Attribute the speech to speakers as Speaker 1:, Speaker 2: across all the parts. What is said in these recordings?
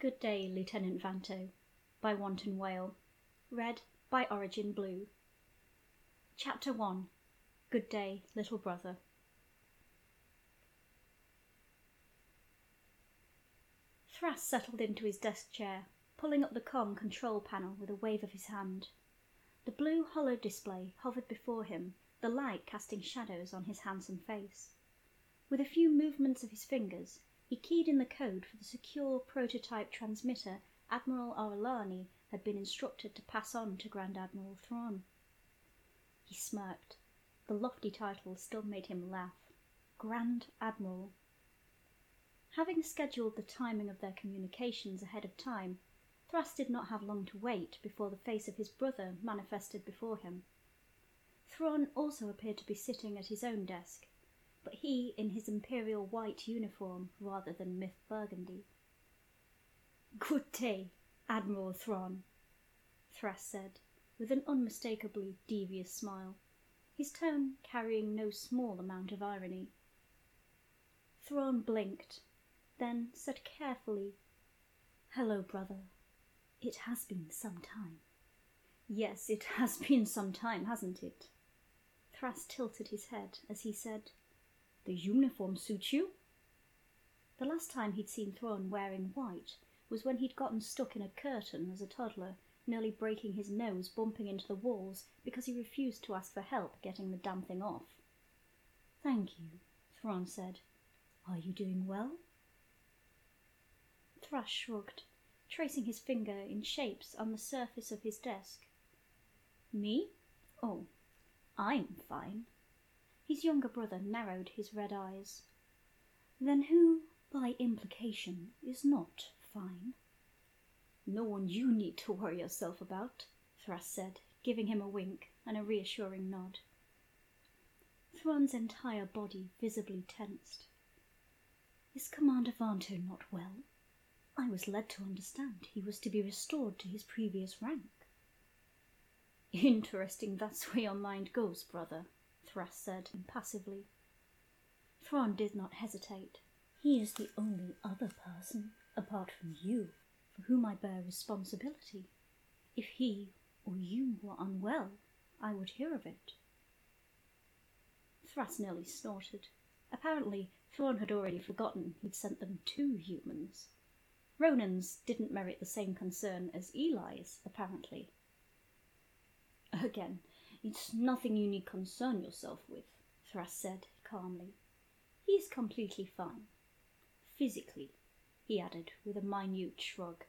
Speaker 1: Good Day, Lieutenant Vanto by Wanton Whale. Read by Origin Blue. Chapter 1 Good Day, Little Brother. Thrass settled into his desk chair, pulling up the com control panel with a wave of his hand. The blue hollow display hovered before him, the light casting shadows on his handsome face. With a few movements of his fingers, he keyed in the code for the secure prototype transmitter Admiral Ar'alani had been instructed to pass on to Grand Admiral Thrawn. He smirked. The lofty title still made him laugh. Grand Admiral. Having scheduled the timing of their communications ahead of time, Thrass did not have long to wait before the face of his brother manifested before him. Thrawn also appeared to be sitting at his own desk, but he in his imperial white uniform rather than Mitth burgundy. Good day, Admiral Thrawn, Thrass said, with an unmistakably devious smile, his tone carrying no small amount of irony. Thrawn blinked, then said carefully, Hello, brother. It has been some time. Yes, it has been some time, hasn't it? Thrass tilted his head as he said, the uniform suits you? The last time he'd seen Thrawn wearing white was when he'd gotten stuck in a curtain as a toddler, nearly breaking his nose bumping into the walls because he refused to ask for help getting the damn thing off. Thank you, Thrawn said. Are you doing well? Thrass shrugged, tracing his finger in shapes on the surface of his desk. Me? Oh, I'm fine. His younger brother narrowed his red eyes. Then who, by implication, is not fine? No one you need to worry yourself about, Thrass said, giving him a wink and a reassuring nod. Thrawn's entire body visibly tensed. Is Commander Vanto not well? I was led to understand he was to be restored to his previous rank. Interesting that's where your mind goes, brother, Thrass said impassively. Thrawn did not hesitate. He is the only other person, apart from you, for whom I bear responsibility. If he or you were unwell, I would hear of it. Thrass nearly snorted. Apparently, Thrawn had already forgotten he'd sent them two humans. Ronan's didn't merit the same concern as Eli's, apparently. Again, it's nothing you need concern yourself with, Thrass said calmly. He is completely fine. Physically, he added with a minute shrug.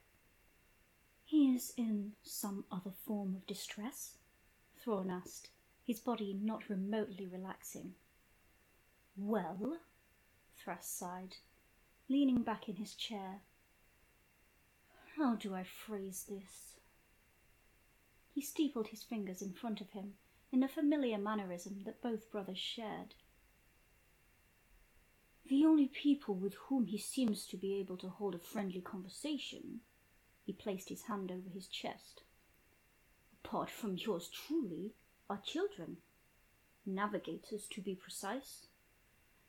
Speaker 1: He is in some other form of distress? Thrawn asked, his body not remotely relaxing. Well, Thrass sighed, leaning back in his chair. How do I phrase this? He steepled his fingers in front of him in a familiar mannerism that both brothers shared. The only people with whom he seems to be able to hold a friendly conversation, he placed his hand over his chest, apart from yours truly, are children. Navigators, to be precise.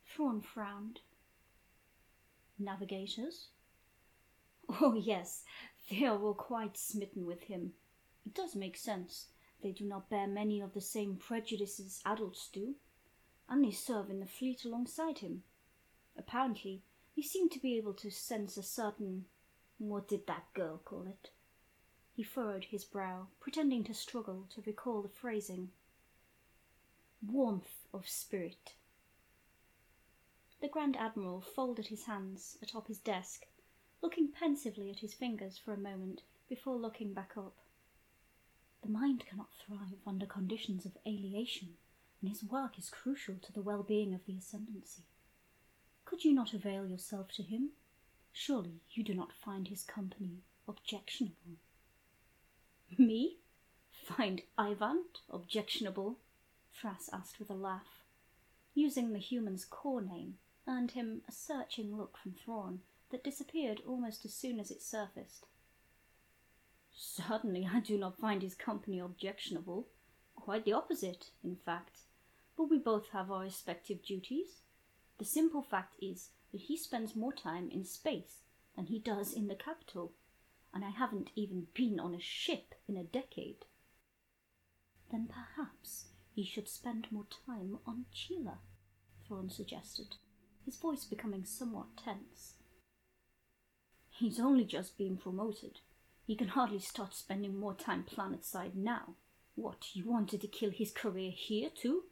Speaker 1: Thrawn frowned. Navigators? Oh, yes, they are all quite smitten with him. It does make sense. They do not bear many of the same prejudices adults do, and they serve in the fleet alongside him. Apparently, they seem to be able to sense a certain. What did that girl call it? He furrowed his brow, pretending to struggle to recall the phrasing. Warmth of spirit. The Grand Admiral folded his hands atop his desk, looking pensively at his fingers for a moment before looking back up. The mind cannot thrive under conditions of alienation, and his work is crucial to the well being of the ascendancy. Could you not avail yourself to him? Surely you do not find his company objectionable. Me? Find Ivant objectionable? Thrass asked with a laugh. Using the human's core name earned him a searching look from Thrawn that disappeared almost as soon as it surfaced. Certainly, I do not find his company objectionable. Quite the opposite, in fact. But we both have our respective duties. The simple fact is that he spends more time in space than he does in the capital, and I haven't even been on a ship in a decade. Then perhaps he should spend more time on Csilla, Thrawn suggested, his voice becoming somewhat tense. He's only just been promoted. He can hardly start spending more time planetside now. What, you wanted to kill his career here too?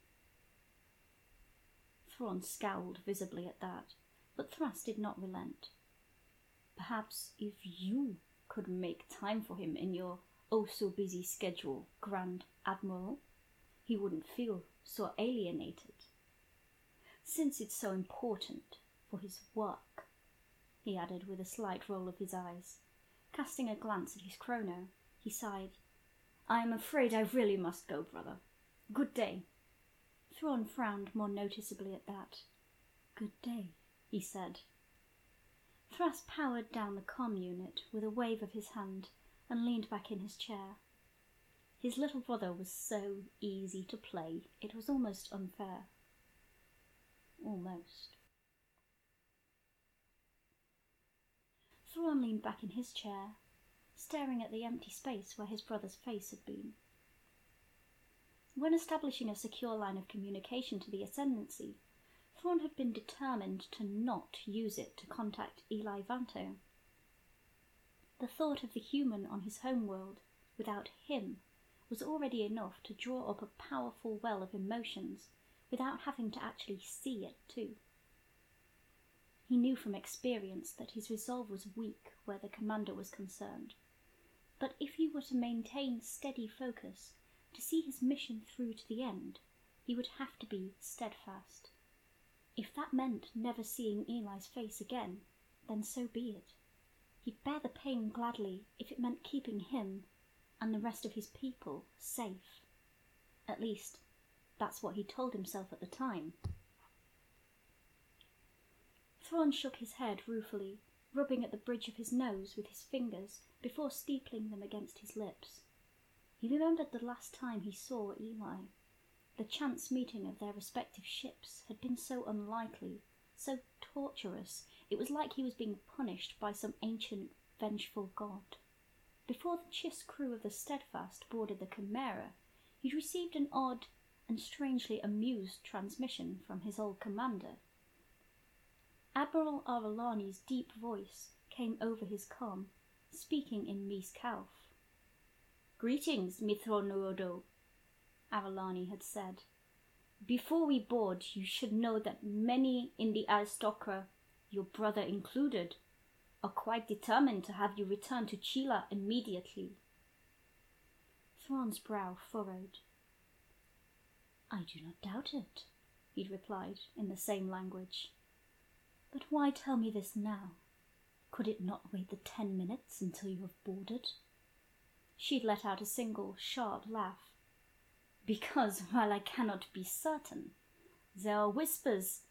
Speaker 1: Thrawn scowled visibly at that, but Thrass did not relent. Perhaps if you could make time for him in your oh so busy schedule, Grand Admiral, he wouldn't feel so alienated. Since it's so important for his work, he added with a slight roll of his eyes. Casting a glance at his chrono, he sighed. I am afraid I really must go, brother. Good day. Thrawn frowned more noticeably at that. Good day, he said. Thrass powered down the com unit with a wave of his hand and leaned back in his chair. His little brother was so easy to play, it was almost unfair. Almost. Thrawn leaned back in his chair, staring at the empty space where his brother's face had been. When establishing a secure line of communication to the Ascendancy, Thrawn had been determined to not use it to contact Eli Vanto. The thought of the human on his home world without him was already enough to draw up a powerful well of emotions without having to actually see it, too. He knew from experience that his resolve was weak where the commander was concerned. But if he were to maintain steady focus, to see his mission through to the end, he would have to be steadfast. If that meant never seeing Eli's face again, then so be it. He'd bear the pain gladly if it meant keeping him and the rest of his people safe. At least, that's what he told himself at the time. Thrawn shook his head ruefully, rubbing at the bridge of his nose with his fingers before steepling them against his lips. He remembered the last time he saw Eli. The chance meeting of their respective ships had been so unlikely, so torturous, it was like he was being punished by some ancient, vengeful god. Before the Chiss crew of the Steadfast boarded the Chimaera, he'd received an odd and strangely amused transmission from his old commander. Admiral Ar'alani's deep voice came over his com, speaking in Mies Calf. Greetings, Mitth'raw'nuruodo, Ar'alani had said. Before we board, you should know that many in the Aristocra, your brother included, are quite determined to have you return to Csilla immediately. Thrawn's brow furrowed. I do not doubt it, he'd replied in the same language. But why tell me this now? Could it not wait the ten minutes until you have boarded? She'd let out a single sharp laugh. Because while I cannot be certain, there are whispers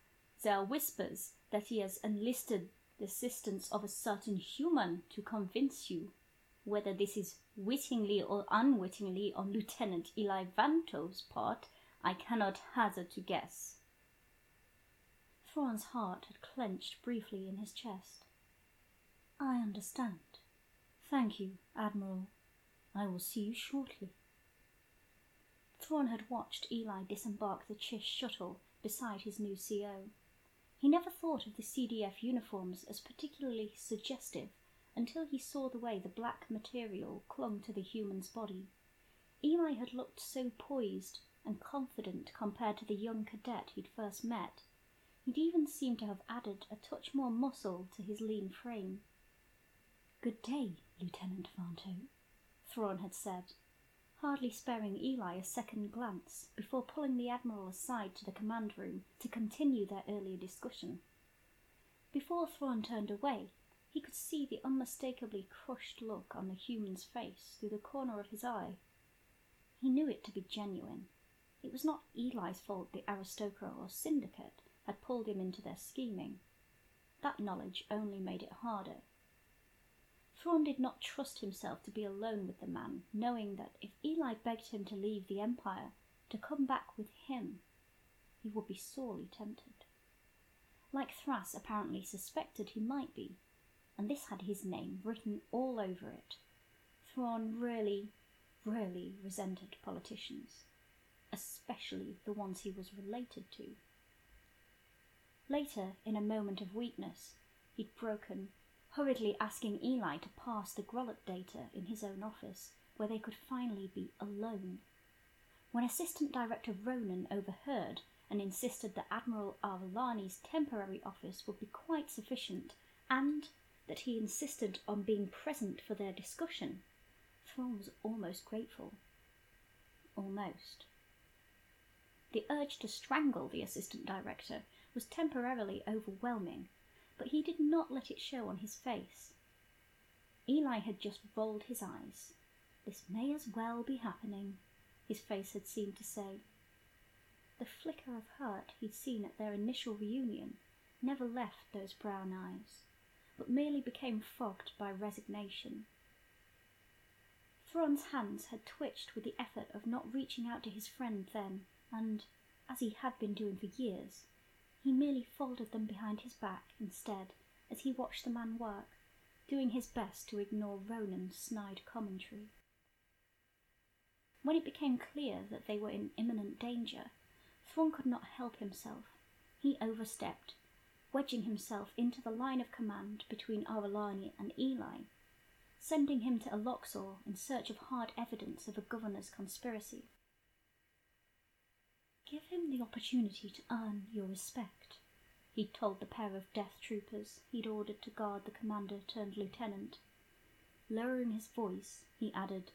Speaker 1: there are whispers that he has enlisted the assistance of a certain human to convince you, whether this is wittingly or unwittingly on Lieutenant Eli Vanto's part, I cannot hazard to guess. Thrawn's heart had clenched briefly in his chest. I understand. Thank you, Admiral. I will see you shortly. Thrawn had watched Eli disembark the Chiss shuttle beside his new CO. He never thought of the CDF uniforms as particularly suggestive until he saw the way the black material clung to the human's body. Eli had looked so poised and confident compared to the young cadet he'd first met. He'd even seemed to have added a touch more muscle to his lean frame. Good day, Lieutenant Vanto, Thrawn had said, hardly sparing Eli a second glance before pulling the Admiral aside to the command room to continue their earlier discussion. Before Thrawn turned away, he could see the unmistakably crushed look on the human's face through the corner of his eye. He knew it to be genuine. It was not Eli's fault the Aristocrat or Syndicure had pulled him into their scheming. That knowledge only made it harder Thrawn did not trust himself to be alone with the man, knowing that if Eli begged him to leave the Empire, to come back with him, he would be sorely tempted. Like Thrass apparently suspected he might be, and this had his name written all over it. Thrawn really, really resented politicians, especially the ones he was related to. Later, in a moment of weakness, he'd broken, hurriedly asking Eli to pass the Grollock data in his own office, where they could finally be alone. When Assistant Director Ronan overheard and insisted that Admiral Ar'alani's temporary office would be quite sufficient, and that he insisted on being present for their discussion, Thrawn was almost grateful. Almost. The urge to strangle the assistant director was temporarily overwhelming, but he did not let it show on his face. Eli had just rolled his eyes. This may as well be happening, his face had seemed to say. The flicker of hurt he'd seen at their initial reunion never left those brown eyes, but merely became fogged by resignation. Thrawn's hands had twitched with the effort of not reaching out to his friend then, and, as he had been doing for years, he merely folded them behind his back instead as he watched the man work, doing his best to ignore Ronan's snide commentary. When it became clear that they were in imminent danger, Thrawn could not help himself. He overstepped, wedging himself into the line of command between Ar'alani and Eli, sending him to Eloxor in search of hard evidence of a governor's conspiracy. Give him the opportunity to earn your respect, he told the pair of death troopers he'd ordered to guard the commander turned lieutenant. Lowering his voice, he added,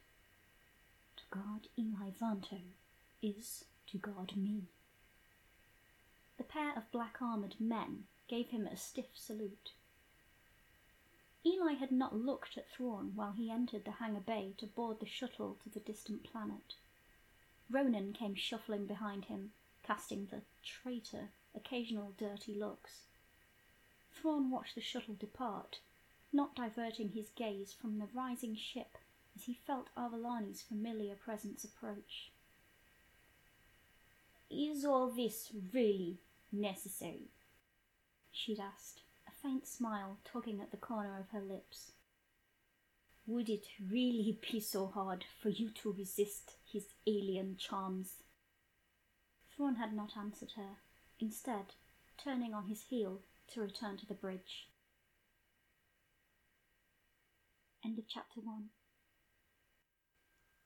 Speaker 1: To guard Eli Vanto is to guard me. The pair of black armoured men gave him a stiff salute. Eli had not looked at Thrawn while he entered the hangar bay to board the shuttle to the distant planet. Ronan came shuffling behind him, casting the traitor occasional dirty looks. Thrawn watched the shuttle depart, not diverting his gaze from the rising ship as he felt Ar'alani's familiar presence approach. Is all this really necessary? she'd asked a faint smile tugging at the corner of her lips. Would it really be so hard for you to resist his alien charms? Thrawn had not answered her, instead, turning on his heel to return to the bridge. End of chapter one.